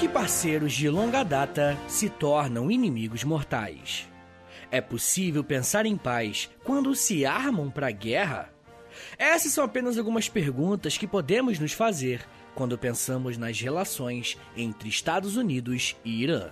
Que parceiros de longa data se tornam inimigos mortais? É possível pensar em paz quando se armam para a guerra? Essas são apenas algumas perguntas que podemos nos fazer quando pensamos nas relações entre Estados Unidos e Irã.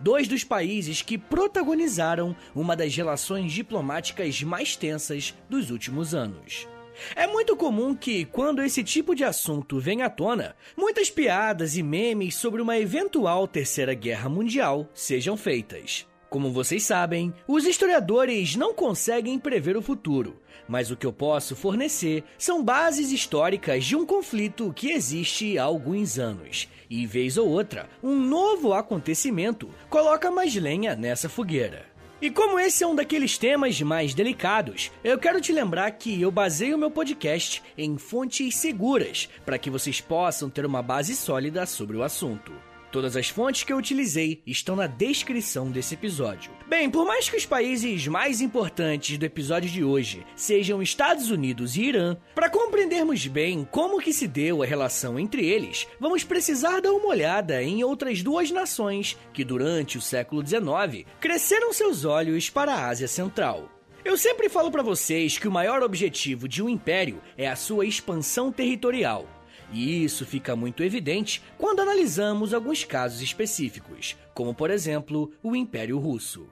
Dois dos países que protagonizaram uma das relações diplomáticas mais tensas dos últimos anos. É muito comum que, quando esse tipo de assunto vem à tona, muitas piadas e memes sobre uma eventual terceira guerra mundial sejam feitas. Como vocês sabem, os historiadores não conseguem prever o futuro, mas o que eu posso fornecer são bases históricas de um conflito que existe há alguns anos, e vez ou outra, um novo acontecimento coloca mais lenha nessa fogueira. E como esse é um daqueles temas mais delicados, eu quero te lembrar que eu baseio meu podcast em fontes seguras para que vocês possam ter uma base sólida sobre o assunto. Todas as fontes que eu utilizei estão na descrição desse episódio. Bem, por mais que os países mais importantes do episódio de hoje sejam Estados Unidos e Irã, para compreendermos bem como que se deu a relação entre eles, vamos precisar dar uma olhada em outras duas nações que durante o século XIX cresceram seus olhos para a Ásia Central. Eu sempre falo para vocês que o maior objetivo de um império é a sua expansão territorial. E isso fica muito evidente quando analisamos alguns casos específicos, como por exemplo o Império Russo.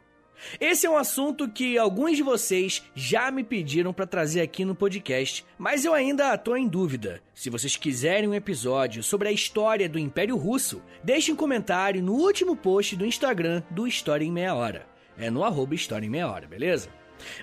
Esse é um assunto que alguns de vocês já me pediram para trazer aqui no podcast, mas eu ainda estou em dúvida. Se vocês quiserem um episódio sobre a história do Império Russo, deixe um comentário no último post do Instagram do História em Meia Hora. É no arroba História em Meia Hora, beleza?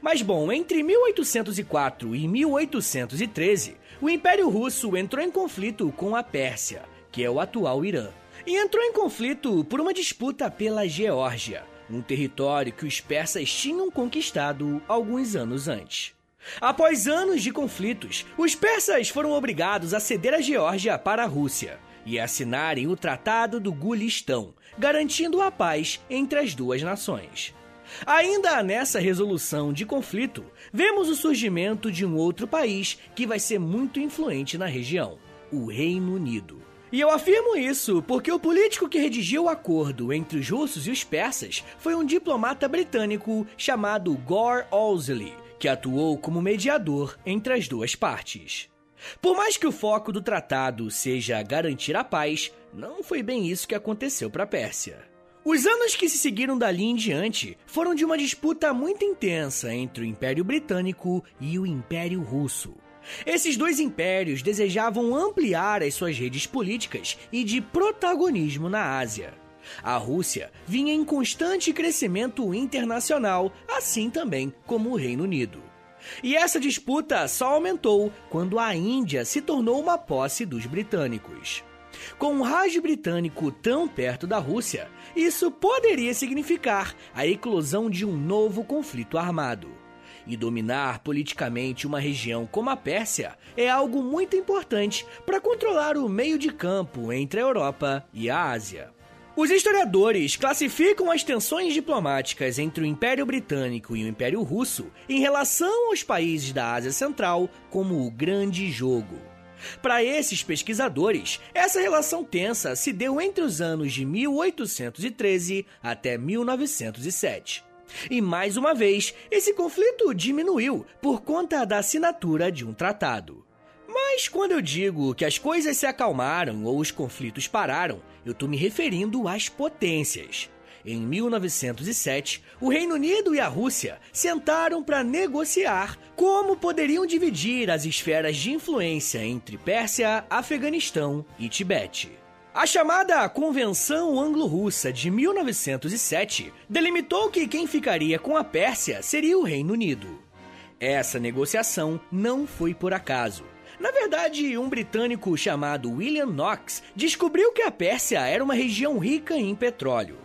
Mas bom, entre 1804 e 1813, o Império Russo entrou em conflito com a Pérsia, que é o atual Irã, e entrou em conflito por uma disputa pela Geórgia, um território que os persas tinham conquistado alguns anos antes. Após anos de conflitos, os persas foram obrigados a ceder a Geórgia para a Rússia e assinarem o Tratado do Gulistão, garantindo a paz entre as duas nações. Ainda nessa resolução de conflito, vemos o surgimento de um outro país que vai ser muito influente na região: o Reino Unido. E eu afirmo isso porque o político que redigiu o acordo entre os russos e os persas foi um diplomata britânico chamado Gore Owsley, que atuou como mediador entre as duas partes. Por mais que o foco do tratado seja garantir a paz, não foi bem isso que aconteceu para a Pérsia. Os anos que se seguiram dali em diante foram de uma disputa muito intensa entre o Império Britânico e o Império Russo. Esses dois impérios desejavam ampliar as suas redes políticas e de protagonismo na Ásia. A Rússia vinha em constante crescimento internacional, assim também como o Reino Unido. E essa disputa só aumentou quando a Índia se tornou uma posse dos britânicos. Com o Raj britânico tão perto da Rússia, isso poderia significar a eclosão de um novo conflito armado. E dominar politicamente uma região como a Pérsia é algo muito importante para controlar o meio de campo entre a Europa e a Ásia. Os historiadores classificam as tensões diplomáticas entre o Império Britânico e o Império Russo em relação aos países da Ásia Central como o Grande Jogo. Para esses pesquisadores, essa relação tensa se deu entre os anos de 1813 até 1907. E mais uma vez, esse conflito diminuiu por conta da assinatura de um tratado. Mas quando eu digo que as coisas se acalmaram ou os conflitos pararam, eu estou me referindo às potências. Em 1907, o Reino Unido e a Rússia sentaram para negociar como poderiam dividir as esferas de influência entre Pérsia, Afeganistão e Tibete. A chamada Convenção Anglo-Russa de 1907 delimitou que quem ficaria com a Pérsia seria o Reino Unido. Essa negociação não foi por acaso. Na verdade, um britânico chamado William Knox descobriu que a Pérsia era uma região rica em petróleo.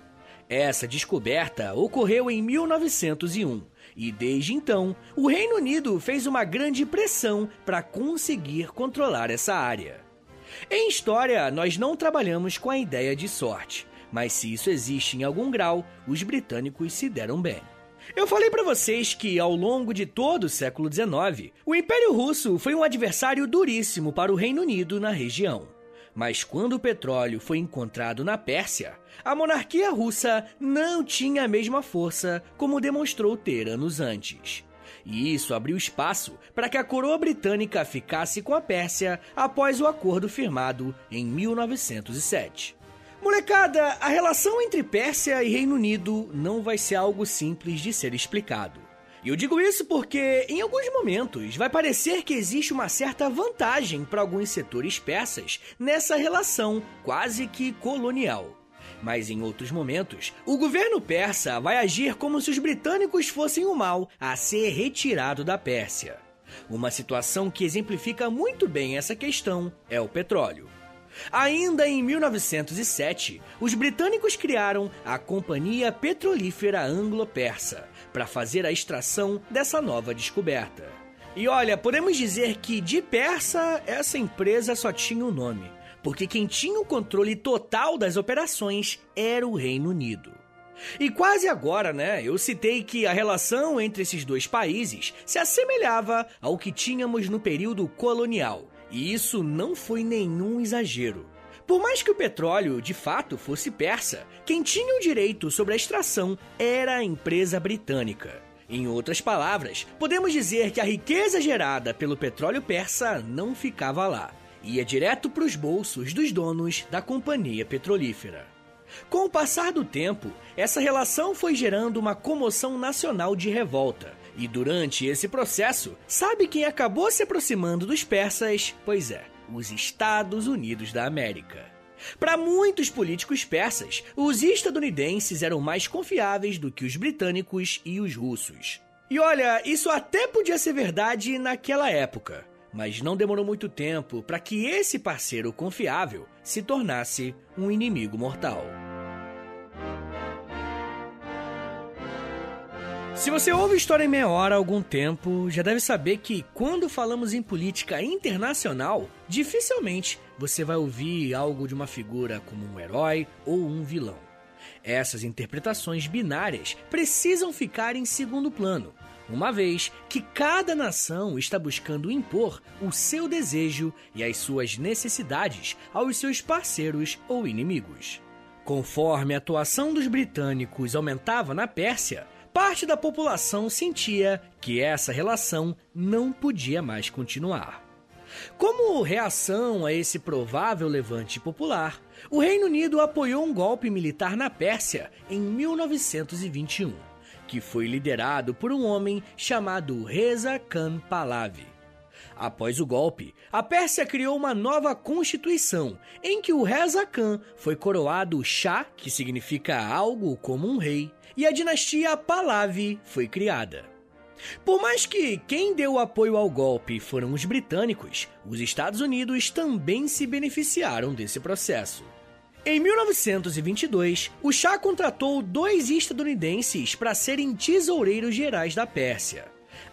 Essa descoberta ocorreu em 1901 e desde então o Reino Unido fez uma grande pressão para conseguir controlar essa área. Em história, nós não trabalhamos com a ideia de sorte, mas se isso existe em algum grau, os britânicos se deram bem. Eu falei para vocês que, ao longo de todo o século XIX, o Império Russo foi um adversário duríssimo para o Reino Unido na região. Mas quando o petróleo foi encontrado na Pérsia, a monarquia russa não tinha a mesma força como demonstrou ter anos antes. E isso abriu espaço para que a coroa britânica ficasse com a Pérsia após o acordo firmado em 1907. Molecada, a relação entre Pérsia e Reino Unido não vai ser algo simples de ser explicado. E eu digo isso porque, em alguns momentos, vai parecer que existe uma certa vantagem para alguns setores persas nessa relação quase que colonial. Mas em outros momentos, o governo persa vai agir como se os britânicos fossem o mal a ser retirado da Pérsia. Uma situação que exemplifica muito bem essa questão é o petróleo. Ainda em 1907, os britânicos criaram a Companhia Petrolífera Anglo-Persa para fazer a extração dessa nova descoberta. E olha, podemos dizer que de persa essa empresa só tinha o um nome, porque quem tinha o controle total das operações era o Reino Unido. E quase agora, né, eu citei que a relação entre esses dois países se assemelhava ao que tínhamos no período colonial. E isso não foi nenhum exagero. Por mais que o petróleo de fato fosse persa, quem tinha o direito sobre a extração era a empresa britânica. Em outras palavras, podemos dizer que a riqueza gerada pelo petróleo persa não ficava lá, ia direto para os bolsos dos donos da companhia petrolífera. Com o passar do tempo, essa relação foi gerando uma comoção nacional de revolta, e durante esse processo, sabe quem acabou se aproximando dos persas? Pois é, os Estados Unidos da América. Para muitos políticos persas, os estadunidenses eram mais confiáveis do que os britânicos e os russos. E olha, isso até podia ser verdade naquela época, mas não demorou muito tempo para que esse parceiro confiável se tornasse um inimigo mortal. Se você ouve História em Meia Hora há algum tempo, já deve saber que quando falamos em política internacional, dificilmente você vai ouvir algo de uma figura como um herói ou um vilão. Essas interpretações binárias precisam ficar em segundo plano, uma vez que cada nação está buscando impor o seu desejo e as suas necessidades aos seus parceiros ou inimigos. Conforme a atuação dos britânicos aumentava na Pérsia, parte da população sentia que essa relação não podia mais continuar. Como reação a esse provável levante popular, o Reino Unido apoiou um golpe militar na Pérsia em 1921, que foi liderado por um homem chamado Reza Khan Pahlavi. Após o golpe, a Pérsia criou uma nova constituição, em que o Reza Khan foi coroado Shah, que significa algo como um rei, e a dinastia Pahlavi foi criada. Por mais que quem deu apoio ao golpe foram os britânicos, os Estados Unidos também se beneficiaram desse processo. Em 1922, o Shah contratou dois estadunidenses para serem tesoureiros gerais da Pérsia.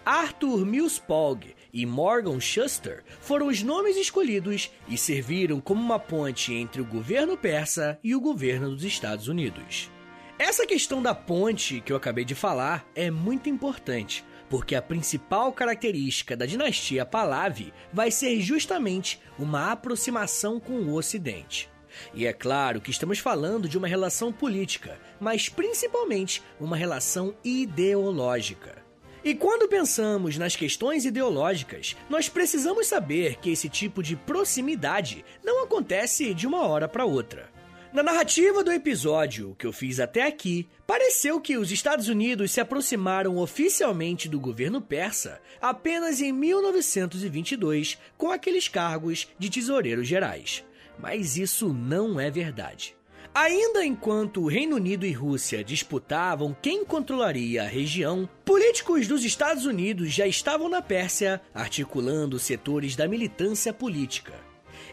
Arthur Milspog e Morgan Shuster foram os nomes escolhidos e serviram como uma ponte entre o governo persa e o governo dos Estados Unidos. Essa questão da ponte que eu acabei de falar é muito importante, porque a principal característica da dinastia Pahlavi vai ser justamente uma aproximação com o Ocidente. E é claro que estamos falando de uma relação política, mas principalmente uma relação ideológica. E quando pensamos nas questões ideológicas, nós precisamos saber que esse tipo de proximidade não acontece de uma hora para outra. Na narrativa do episódio que eu fiz até aqui, pareceu que os Estados Unidos se aproximaram oficialmente do governo persa apenas em 1922 com aqueles cargos de tesoureiros gerais. Mas isso não é verdade. Ainda enquanto o Reino Unido e Rússia disputavam quem controlaria a região, políticos dos Estados Unidos já estavam na Pérsia articulando setores da militância política.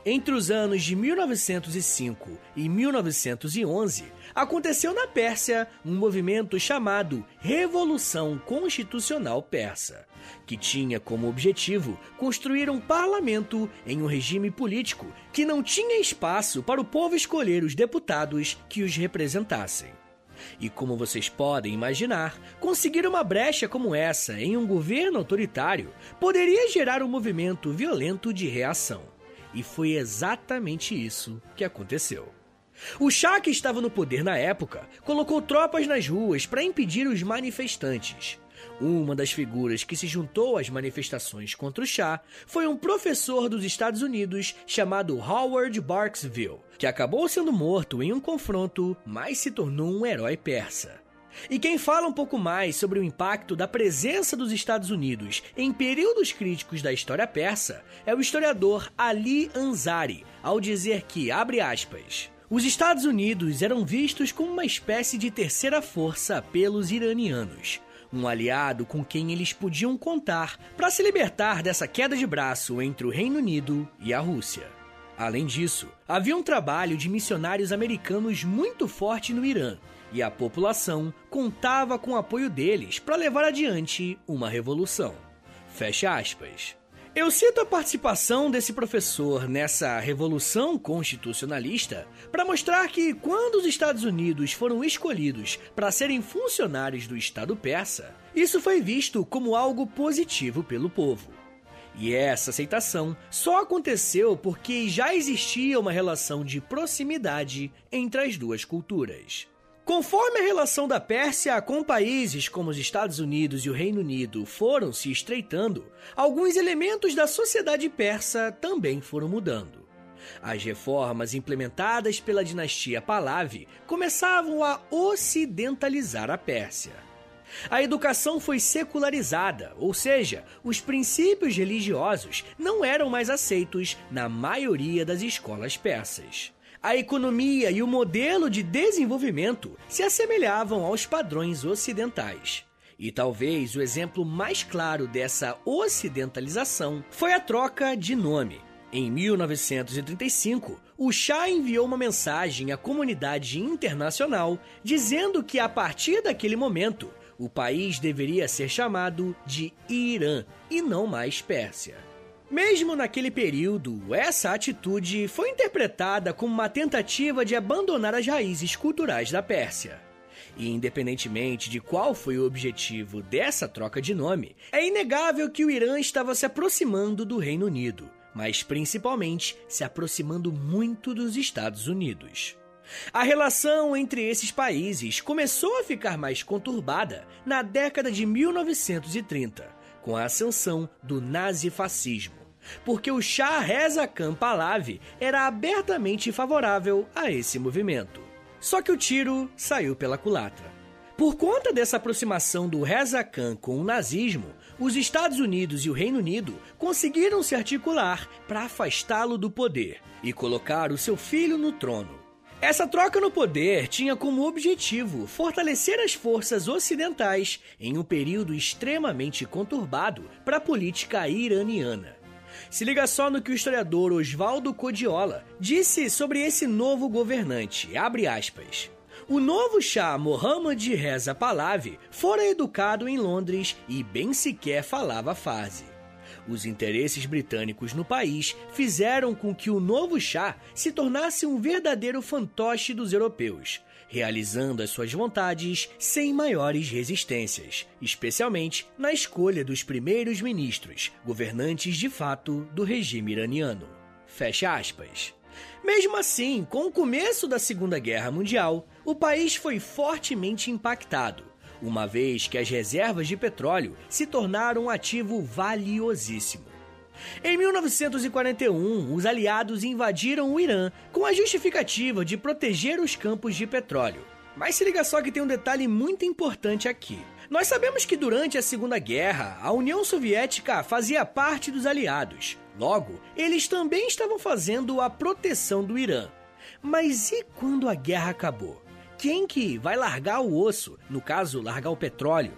Entre os anos de 1905 e 1911, aconteceu na Pérsia um movimento chamado Revolução Constitucional Persa, que tinha como objetivo construir um parlamento em um regime político que não tinha espaço para o povo escolher os deputados que os representassem. E como vocês podem imaginar, conseguir uma brecha como essa em um governo autoritário poderia gerar um movimento violento de reação. E foi exatamente isso que aconteceu. O Shah, que estava no poder na época, colocou tropas nas ruas para impedir os manifestantes. Uma das figuras que se juntou às manifestações contra o Shah foi um professor dos Estados Unidos chamado Howard Barksville, que acabou sendo morto em um confronto, mas se tornou um herói persa. E quem fala um pouco mais sobre o impacto da presença dos Estados Unidos em períodos críticos da história persa é o historiador Ali Ansari, ao dizer que, abre aspas, os Estados Unidos eram vistos como uma espécie de terceira força pelos iranianos, um aliado com quem eles podiam contar para se libertar dessa queda de braço entre o Reino Unido e a Rússia. Além disso, havia um trabalho de missionários americanos muito forte no Irã, e a população contava com o apoio deles para levar adiante uma revolução. Fecha aspas. Eu cito a participação desse professor nessa revolução constitucionalista para mostrar que, quando os Estados Unidos foram escolhidos para serem funcionários do Estado persa, isso foi visto como algo positivo pelo povo. E essa aceitação só aconteceu porque já existia uma relação de proximidade entre as duas culturas. Conforme a relação da Pérsia com países como os Estados Unidos e o Reino Unido foram se estreitando, alguns elementos da sociedade persa também foram mudando. As reformas implementadas pela dinastia Pahlavi começavam a ocidentalizar a Pérsia. A educação foi secularizada, ou seja, os princípios religiosos não eram mais aceitos na maioria das escolas persas a economia e o modelo de desenvolvimento se assemelhavam aos padrões ocidentais. E talvez o exemplo mais claro dessa ocidentalização foi a troca de nome. Em 1935, o Shah enviou uma mensagem à comunidade internacional dizendo que a partir daquele momento o país deveria ser chamado de Irã e não mais Pérsia. Mesmo naquele período, essa atitude foi interpretada como uma tentativa de abandonar as raízes culturais da Pérsia. E independentemente de qual foi o objetivo dessa troca de nome, é inegável que o Irã estava se aproximando do Reino Unido, mas principalmente se aproximando muito dos Estados Unidos. A relação entre esses países começou a ficar mais conturbada na década de 1930, com a ascensão do nazifascismo porque o Shah Reza Khan Pahlavi era abertamente favorável a esse movimento. Só que o tiro saiu pela culatra. Por conta dessa aproximação do Reza Khan com o nazismo, os Estados Unidos e o Reino Unido conseguiram se articular para afastá-lo do poder e colocar o seu filho no trono. Essa troca no poder tinha como objetivo fortalecer as forças ocidentais em um período extremamente conturbado para a política iraniana. Se liga só no que o historiador Oswaldo Codiola disse sobre esse novo governante. Abre aspas. O novo Shah Mohammad Reza Pahlavi fora educado em Londres e bem sequer falava farsi. Os interesses britânicos no país fizeram com que o novo Shah se tornasse um verdadeiro fantoche dos europeus, realizando as suas vontades sem maiores resistências, especialmente na escolha dos primeiros ministros, governantes de fato do regime iraniano. Fecha aspas. Mesmo assim, com o começo da Segunda Guerra Mundial, o país foi fortemente impactado, uma vez que as reservas de petróleo se tornaram um ativo valiosíssimo. Em 1941, os aliados invadiram o Irã com a justificativa de proteger os campos de petróleo. Mas se liga só que tem um detalhe muito importante aqui. Nós sabemos que durante a Segunda Guerra, a União Soviética fazia parte dos aliados. Logo, eles também estavam fazendo a proteção do Irã. Mas e quando a guerra acabou? Quem que vai largar o osso, no caso, largar o petróleo?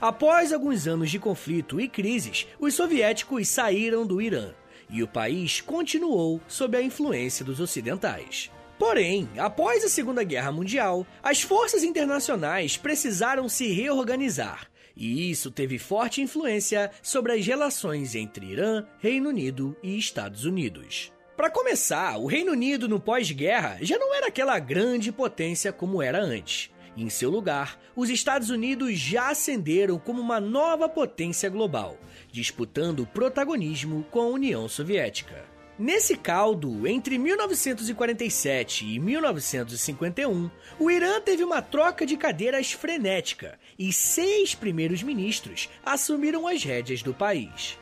Após alguns anos de conflito e crises, os soviéticos saíram do Irã e o país continuou sob a influência dos ocidentais. Porém, após a Segunda Guerra Mundial, as forças internacionais precisaram se reorganizar, e isso teve forte influência sobre as relações entre Irã, Reino Unido e Estados Unidos. Para começar, o Reino Unido no pós-guerra já não era aquela grande potência como era antes. Em seu lugar, os Estados Unidos já ascenderam como uma nova potência global, disputando o protagonismo com a União Soviética. Nesse caldo, entre 1947 e 1951, o Irã teve uma troca de cadeiras frenética e seis primeiros ministros assumiram as rédeas do país.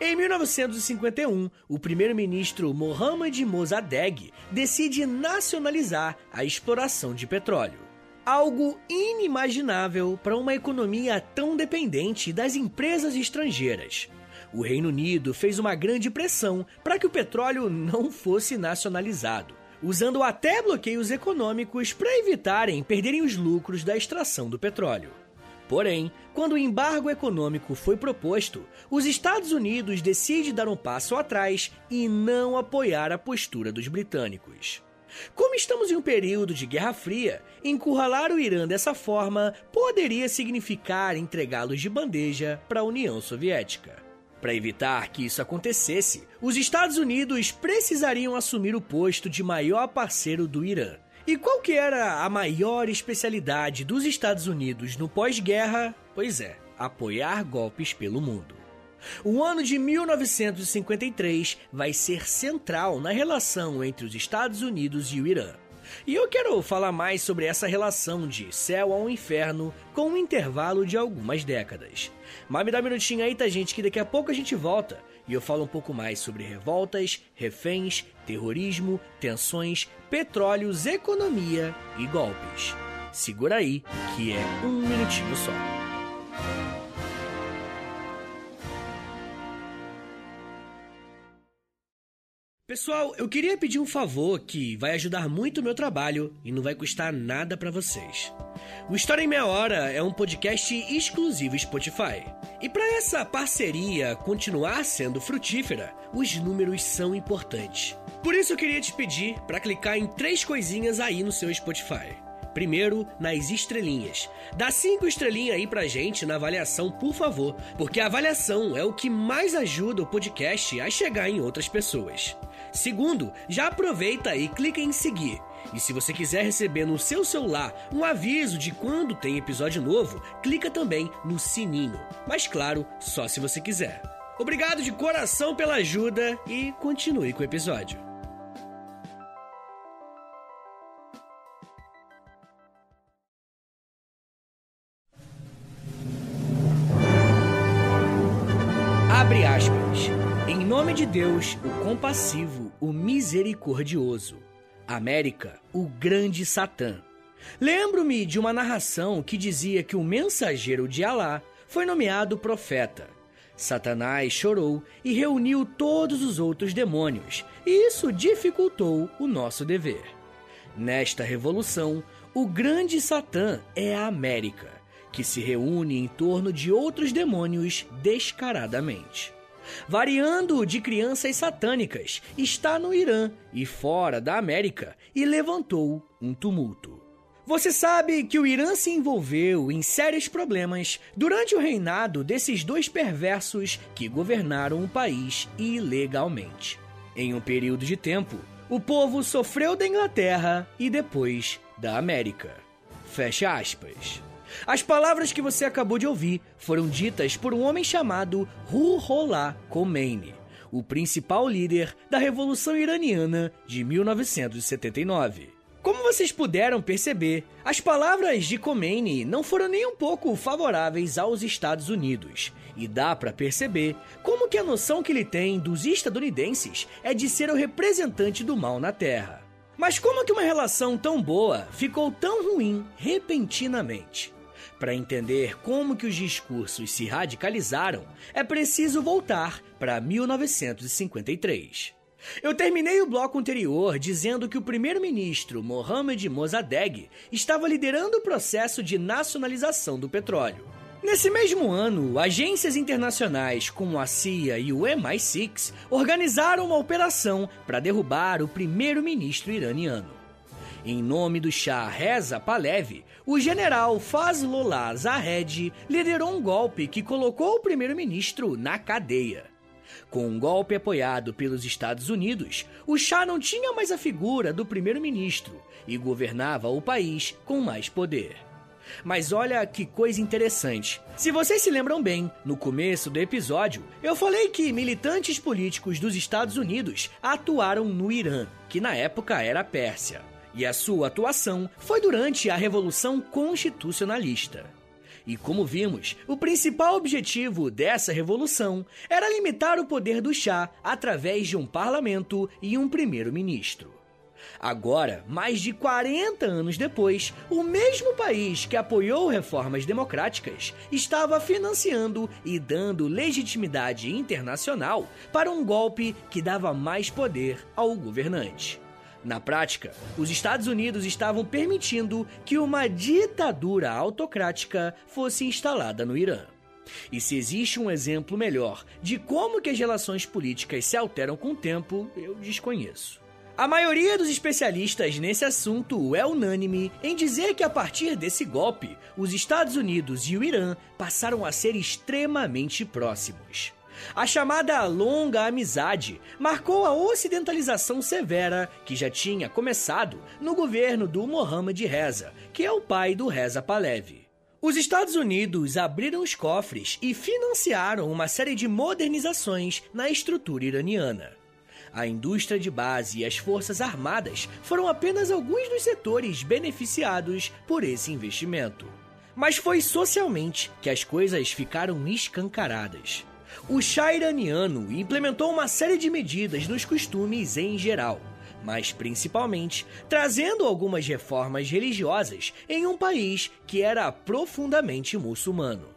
Em 1951, o primeiro-ministro Mohammad Mossadegh decide nacionalizar a exploração de petróleo. Algo inimaginável para uma economia tão dependente das empresas estrangeiras. O Reino Unido fez uma grande pressão para que o petróleo não fosse nacionalizado, usando até bloqueios econômicos para evitarem perderem os lucros da extração do petróleo. Porém, quando o embargo econômico foi proposto, os Estados Unidos decidem dar um passo atrás e não apoiar a postura dos britânicos. Como estamos em um período de Guerra Fria, encurralar o Irã dessa forma poderia significar entregá-los de bandeja para a União Soviética. Para evitar que isso acontecesse, os Estados Unidos precisariam assumir o posto de maior parceiro do Irã. E qual que era a maior especialidade dos Estados Unidos no pós-guerra? Pois é, apoiar golpes pelo mundo. O ano de 1953 vai ser central na relação entre os Estados Unidos e o Irã. E eu quero falar mais sobre essa relação de céu ao inferno com um intervalo de algumas décadas. Mas me dá um minutinho aí, tá, gente, que daqui a pouco a gente volta e eu falo um pouco mais sobre revoltas, reféns, terrorismo, tensões, petróleos, economia e golpes. Segura aí, que é um minutinho só. Pessoal, eu queria pedir um favor que vai ajudar muito o meu trabalho e não vai custar nada para vocês. O História em Meia Hora é um podcast exclusivo Spotify. E para essa parceria continuar sendo frutífera, os números são importantes. Por isso eu queria te pedir para clicar em três coisinhas aí no seu Spotify. Primeiro, nas estrelinhas. Dá cinco estrelinhas aí pra gente na avaliação, por favor, porque a avaliação é o que mais ajuda o podcast a chegar em outras pessoas. Segundo, já aproveita e clica em seguir. E se você quiser receber no seu celular um aviso de quando tem episódio novo, clica também no sininho. Mas claro, só se você quiser. Obrigado de coração pela ajuda e continue com o episódio. Abre aspas. Em nome de Deus, o compassivo, o misericordioso. América, o grande Satã. Lembro-me de uma narração que dizia que o mensageiro de Alá foi nomeado profeta. Satanás chorou e reuniu todos os outros demônios, e isso dificultou o nosso dever. Nesta revolução, o grande Satã é a América, que se reúne em torno de outros demônios descaradamente variando de crianças satânicas, está no Irã e fora da América e levantou um tumulto. Você sabe que o Irã se envolveu em sérios problemas durante o reinado desses dois perversos que governaram o país ilegalmente. Em um período de tempo, o povo sofreu da Inglaterra e depois da América. Fecha aspas. As palavras que você acabou de ouvir foram ditas por um homem chamado Ruhollah Khomeini, o principal líder da Revolução Iraniana de 1979. Como vocês puderam perceber, as palavras de Khomeini não foram nem um pouco favoráveis aos Estados Unidos, e dá para perceber como que a noção que ele tem dos estadunidenses é de ser o representante do mal na Terra. Mas como que uma relação tão boa ficou tão ruim repentinamente? Para entender como que os discursos se radicalizaram, é preciso voltar para 1953. Eu terminei o bloco anterior dizendo que o primeiro-ministro Mohammad Mossadegh estava liderando o processo de nacionalização do petróleo. Nesse mesmo ano, agências internacionais como a CIA e o MI6 organizaram uma operação para derrubar o primeiro-ministro iraniano. Em nome do Shah Reza Pahlavi, o general Fazlollah Zahed liderou um golpe que colocou o primeiro-ministro na cadeia. Com um golpe apoiado pelos Estados Unidos, o Shah não tinha mais a figura do primeiro-ministro e governava o país com mais poder. Mas olha que coisa interessante. Se vocês se lembram bem, no começo do episódio, eu falei que militantes políticos dos Estados Unidos atuaram no Irã, que na época era Pérsia. E a sua atuação foi durante a Revolução Constitucionalista. E como vimos, o principal objetivo dessa revolução era limitar o poder do chá através de um parlamento e um primeiro-ministro. Agora, mais de 40 anos depois, o mesmo país que apoiou reformas democráticas estava financiando e dando legitimidade internacional para um golpe que dava mais poder ao governante. Na prática, os Estados Unidos estavam permitindo que uma ditadura autocrática fosse instalada no Irã. E se existe um exemplo melhor de como que as relações políticas se alteram com o tempo, eu desconheço. A maioria dos especialistas nesse assunto é unânime em dizer que a partir desse golpe, os Estados Unidos e o Irã passaram a ser extremamente próximos. A chamada longa amizade marcou a ocidentalização severa que já tinha começado no governo do Mohammad Reza, que é o pai do Reza Pahlavi. Os Estados Unidos abriram os cofres e financiaram uma série de modernizações na estrutura iraniana. A indústria de base e as forças armadas foram apenas alguns dos setores beneficiados por esse investimento. Mas foi socialmente que as coisas ficaram escancaradas. O Shah iraniano implementou uma série de medidas nos costumes em geral, mas principalmente trazendo algumas reformas religiosas em um país que era profundamente muçulmano.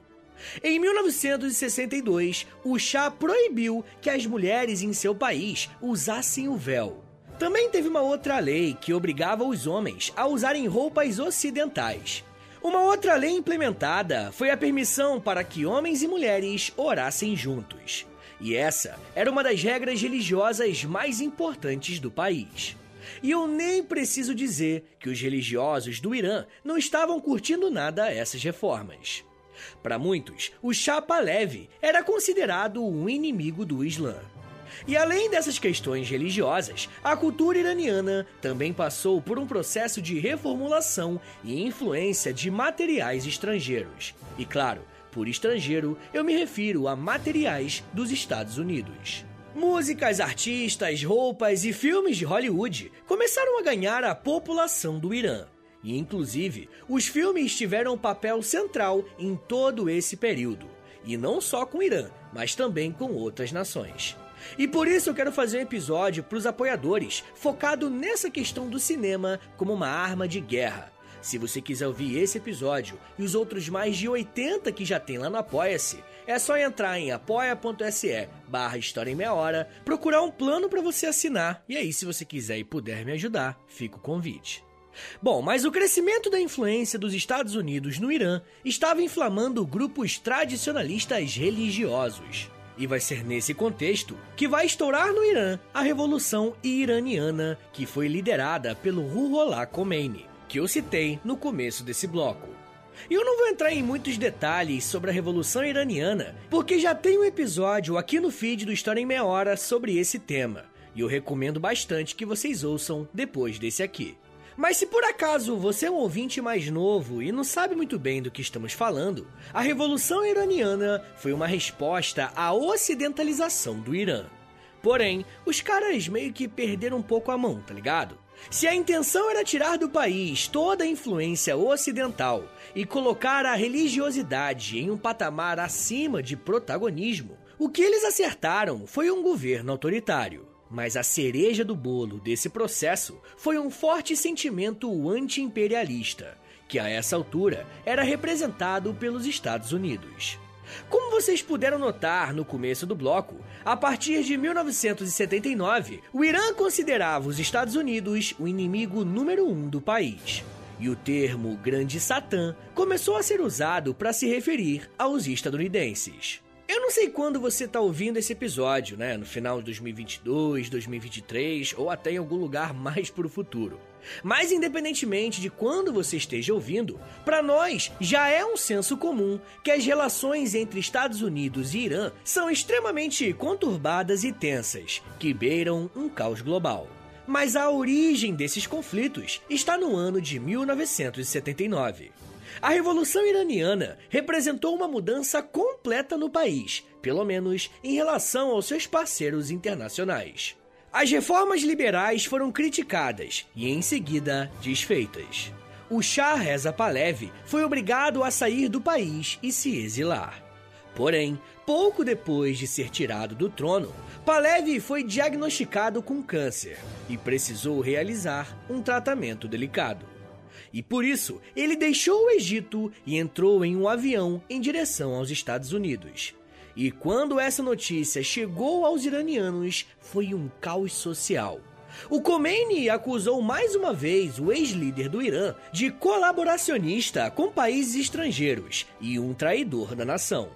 Em 1962, o chá proibiu que as mulheres em seu país usassem o véu. Também teve uma outra lei que obrigava os homens a usarem roupas ocidentais. Uma outra lei implementada foi a permissão para que homens e mulheres orassem juntos. E essa era uma das regras religiosas mais importantes do país. E eu nem preciso dizer que os religiosos do Irã não estavam curtindo nada essas reformas. Para muitos, o Chapa Leve era considerado um inimigo do Islã. E além dessas questões religiosas, a cultura iraniana também passou por um processo de reformulação e influência de materiais estrangeiros. E claro, por estrangeiro, eu me refiro a materiais dos Estados Unidos. Músicas, artistas, roupas e filmes de Hollywood começaram a ganhar a população do Irã. E, inclusive, os filmes tiveram um papel central em todo esse período. E não só com o Irã, mas também com outras nações. E por isso eu quero fazer um episódio para os apoiadores, focado nessa questão do cinema como uma arma de guerra. Se você quiser ouvir esse episódio e os outros mais de 80 que já tem lá no Apoia-se, é só entrar em apoia.se barra História em Meia Hora, procurar um plano para você assinar, e aí se você quiser e puder me ajudar, fica o convite. Bom, mas o crescimento da influência dos Estados Unidos no Irã estava inflamando grupos tradicionalistas religiosos. E vai ser nesse contexto que vai estourar no Irã a Revolução Iraniana, que foi liderada pelo Ruhollah Khomeini, que eu citei no começo desse bloco. E eu não vou entrar em muitos detalhes sobre a Revolução Iraniana, porque já tem um episódio aqui no feed do História em Meia Hora sobre esse tema, e eu recomendo bastante que vocês ouçam depois desse aqui. Mas se por acaso você é um ouvinte mais novo e não sabe muito bem do que estamos falando, a Revolução Iraniana foi uma resposta à ocidentalização do Irã. Porém, os caras meio que perderam um pouco a mão, tá ligado? Se a intenção era tirar do país toda a influência ocidental e colocar a religiosidade em um patamar acima de protagonismo, o que eles acertaram foi um governo autoritário. Mas a cereja do bolo desse processo foi um forte sentimento anti-imperialista, que a essa altura era representado pelos Estados Unidos. Como vocês puderam notar no começo do bloco, a partir de 1979, o Irã considerava os Estados Unidos o inimigo número um do país. E o termo Grande Satã começou a ser usado para se referir aos estadunidenses. Eu não sei quando você está ouvindo esse episódio, né? No final de 2022, 2023 ou até em algum lugar mais para o futuro. Mas independentemente de quando você esteja ouvindo, para nós já é um senso comum que as relações entre Estados Unidos e Irã são extremamente conturbadas e tensas, que beiram um caos global. Mas a origem desses conflitos está no ano de 1979. A Revolução Iraniana representou uma mudança completa no país, pelo menos em relação aos seus parceiros internacionais. As reformas liberais foram criticadas e, em seguida, desfeitas. O Shah Reza Pahlavi foi obrigado a sair do país e se exilar. Porém, pouco depois de ser tirado do trono, Pahlavi foi diagnosticado com câncer e precisou realizar um tratamento delicado. E por isso, ele deixou o Egito e entrou em um avião em direção aos Estados Unidos. E quando essa notícia chegou aos iranianos, foi um caos social. O Khomeini acusou mais uma vez o ex-líder do Irã de colaboracionista com países estrangeiros e um traidor da nação.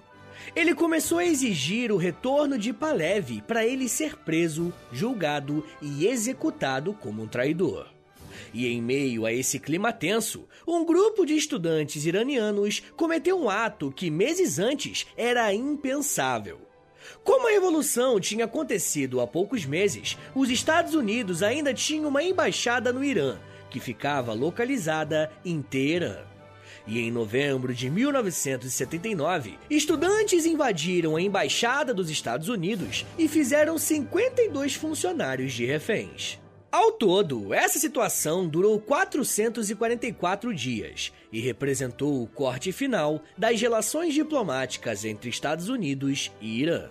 Ele começou a exigir o retorno de Pahlavi para ele ser preso, julgado e executado como um traidor. E em meio a esse clima tenso, um grupo de estudantes iranianos cometeu um ato que meses antes era impensável. Como a revolução tinha acontecido há poucos meses, os Estados Unidos ainda tinham uma embaixada no Irã, que ficava localizada em Teherã. E em novembro de 1979, estudantes invadiram a embaixada dos Estados Unidos e fizeram 52 funcionários de reféns. Ao todo, essa situação durou 444 dias e representou o corte final das relações diplomáticas entre Estados Unidos e Irã.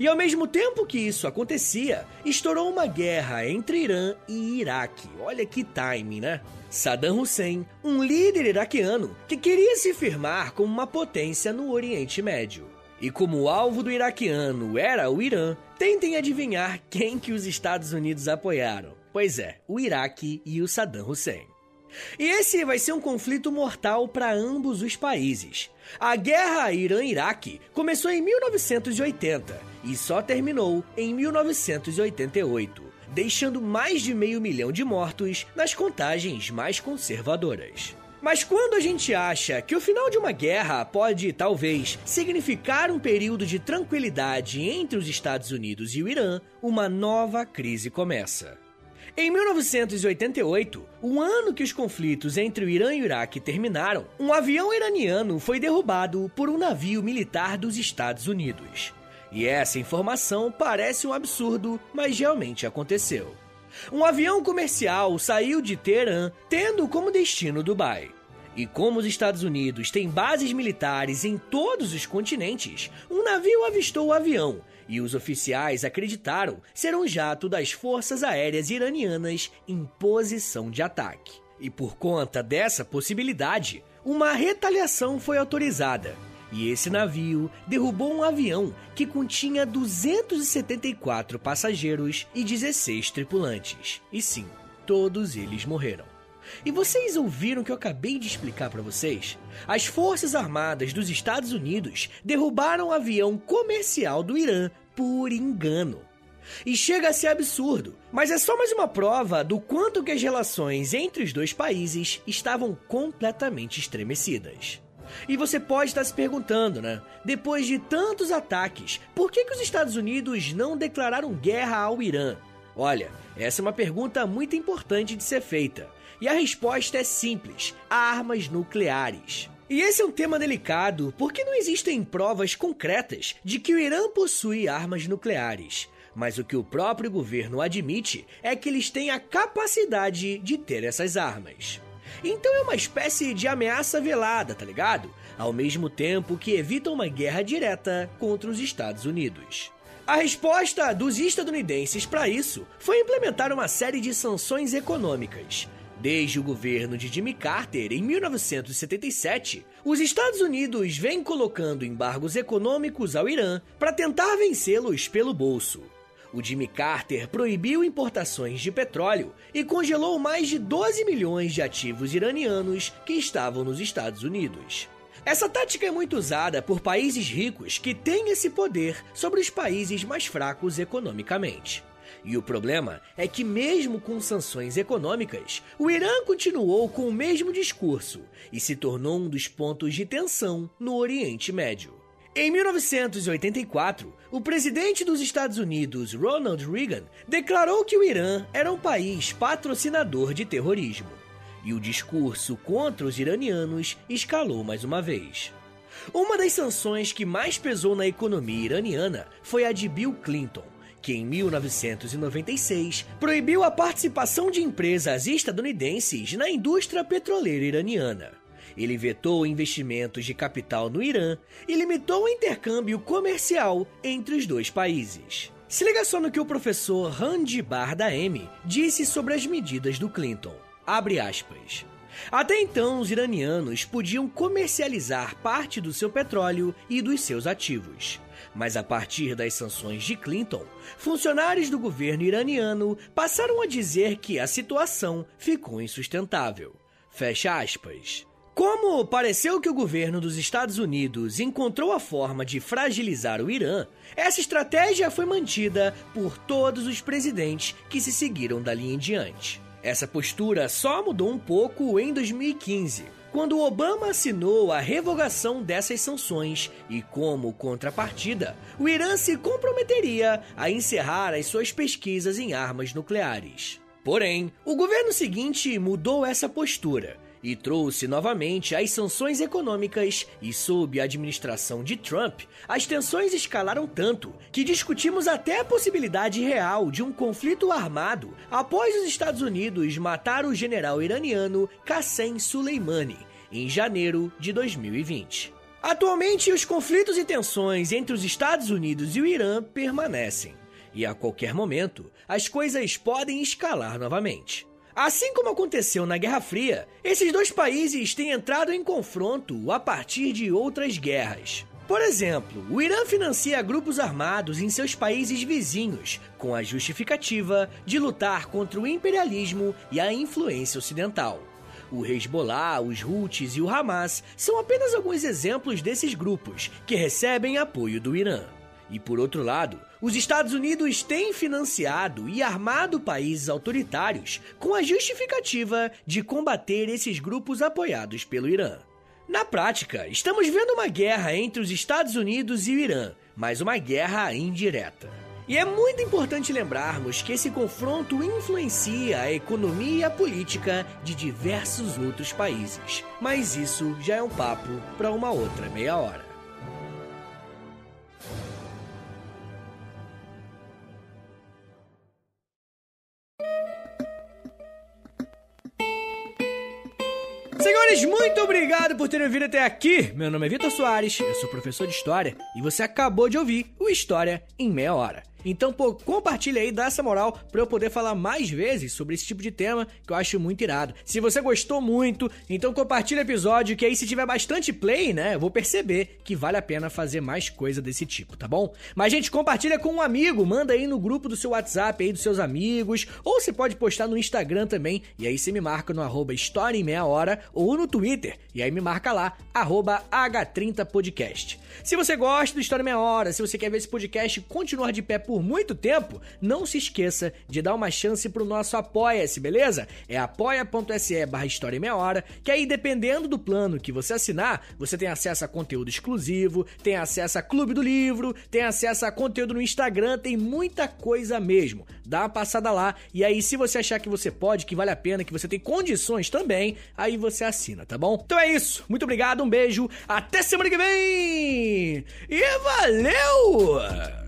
E ao mesmo tempo que isso acontecia, estourou uma guerra entre Irã e Iraque. Olha que time, né? Saddam Hussein, um líder iraquiano que queria se firmar como uma potência no Oriente Médio. E como o alvo do iraquiano era o Irã, tentem adivinhar quem que os Estados Unidos apoiaram. Pois é, o Iraque e o Saddam Hussein. E esse vai ser um conflito mortal para ambos os países. A guerra Irã-Iraque começou em 1980 e só terminou em 1988, deixando mais de meio milhão de mortos nas contagens mais conservadoras. Mas quando a gente acha que o final de uma guerra pode, talvez, significar um período de tranquilidade entre os Estados Unidos e o Irã, uma nova crise começa. Em 1988, o ano que os conflitos entre o Irã e o Iraque terminaram, um avião iraniano foi derrubado por um navio militar dos Estados Unidos. E essa informação parece um absurdo, mas realmente aconteceu. Um avião comercial saiu de Teherã, tendo como destino Dubai. E como os Estados Unidos têm bases militares em todos os continentes, um navio avistou o avião e os oficiais acreditaram ser um jato das forças aéreas iranianas em posição de ataque. E por conta dessa possibilidade, uma retaliação foi autorizada. E esse navio derrubou um avião que continha 274 passageiros e 16 tripulantes. E sim, todos eles morreram. E vocês ouviram o que eu acabei de explicar para vocês? As Forças Armadas dos Estados Unidos derrubaram um avião comercial do Irã por engano. E chega a ser absurdo, mas é só mais uma prova do quanto que as relações entre os dois países estavam completamente estremecidas. E você pode estar se perguntando, né? Depois de tantos ataques, por que, que os Estados Unidos não declararam guerra ao Irã? Olha, essa é uma pergunta muito importante de ser feita. E a resposta é simples: armas nucleares. E esse é um tema delicado porque não existem provas concretas de que o Irã possui armas nucleares. Mas o que o próprio governo admite é que eles têm a capacidade de ter essas armas. Então é uma espécie de ameaça velada, tá ligado? Ao mesmo tempo que evitam uma guerra direta contra os Estados Unidos. A resposta dos estadunidenses para isso foi implementar uma série de sanções econômicas, Desde o governo de Jimmy Carter em 1977, os Estados Unidos vêm colocando embargos econômicos ao Irã para tentar vencê-los pelo bolso. O Jimmy Carter proibiu importações de petróleo e congelou mais de 12 milhões de ativos iranianos que estavam nos Estados Unidos. Essa tática é muito usada por países ricos que têm esse poder sobre os países mais fracos economicamente. E o problema é que, mesmo com sanções econômicas, o Irã continuou com o mesmo discurso e se tornou um dos pontos de tensão no Oriente Médio. Em 1984, o presidente dos Estados Unidos, Ronald Reagan, declarou que o Irã era um país patrocinador de terrorismo. e o discurso contra os iranianos escalou mais uma vez. Uma das sanções que mais pesou na economia iraniana foi a de Bill Clinton, que em 1996 proibiu a participação de empresas estadunidenses na indústria petroleira iraniana. Ele vetou investimentos de capital no Irã e limitou o intercâmbio comercial entre os dois países. Se liga só no que o professor Randy Bardaemi disse sobre as medidas do Clinton. Abre aspas. Até então, os iranianos podiam comercializar parte do seu petróleo e dos seus ativos. Mas a partir das sanções de Clinton, funcionários do governo iraniano passaram a dizer que a situação ficou insustentável. Fecha aspas. Como pareceu que o governo dos Estados Unidos encontrou a forma de fragilizar o Irã, essa estratégia foi mantida por todos os presidentes que se seguiram dali em diante. Essa postura só mudou um pouco em 2015, quando Obama assinou a revogação dessas sanções e, como contrapartida, o Irã se comprometeria a encerrar as suas pesquisas em armas nucleares. Porém, o governo seguinte mudou essa postura e trouxe novamente as sanções econômicas, e sob a administração de Trump, as tensões escalaram tanto que discutimos até a possibilidade real de um conflito armado após os Estados Unidos matar o general iraniano Qassem Soleimani em janeiro de 2020. Atualmente, os conflitos e tensões entre os Estados Unidos e o Irã permanecem, e a qualquer momento as coisas podem escalar novamente. Assim como aconteceu na Guerra Fria, esses dois países têm entrado em confronto a partir de outras guerras. Por exemplo, o Irã financia grupos armados em seus países vizinhos, com a justificativa de lutar contra o imperialismo e a influência ocidental. O Hezbollah, os Houthis e o Hamas são apenas alguns exemplos desses grupos que recebem apoio do Irã. E por outro lado, os Estados Unidos têm financiado e armado países autoritários com a justificativa de combater esses grupos apoiados pelo Irã. Na prática, estamos vendo uma guerra entre os Estados Unidos e o Irã, mas uma guerra indireta. E é muito importante lembrarmos que esse confronto influencia a economia e a política de diversos outros países. Mas isso já é um papo para uma outra meia hora. Senhores, muito obrigado por terem vindo até aqui. Meu nome é Vitor Soares, eu sou professor de História e você acabou de ouvir o História em Meia Hora. Então, pô, compartilha aí, dá essa moral pra eu poder falar mais vezes sobre esse tipo de tema que eu acho muito irado. Se você gostou muito, então compartilha o episódio, que aí se tiver bastante play, né, eu vou perceber que vale a pena fazer mais coisa desse tipo, tá bom? Mas, gente, compartilha com um amigo, manda aí no grupo do seu WhatsApp aí dos seus amigos, ou você pode postar no Instagram também, e aí você me marca no arroba História em Meia Hora, ou no Twitter, e aí me marca lá, arroba H30podcast. Se você gosta do História em Meia Hora, se você quer ver esse podcast continuar de pé por por muito tempo, não se esqueça de dar uma chance pro nosso Apoia-se, beleza? É apoia.se barra História Meia Hora, que aí dependendo do plano que você assinar, você tem acesso a conteúdo exclusivo, tem acesso a Clube do Livro, tem acesso a conteúdo no Instagram, tem muita coisa mesmo. Dá uma passada lá e aí se você achar que você pode, que vale a pena, que você tem condições também, aí você assina, tá bom? Então é isso. Muito obrigado, um beijo, até semana que vem! E valeu!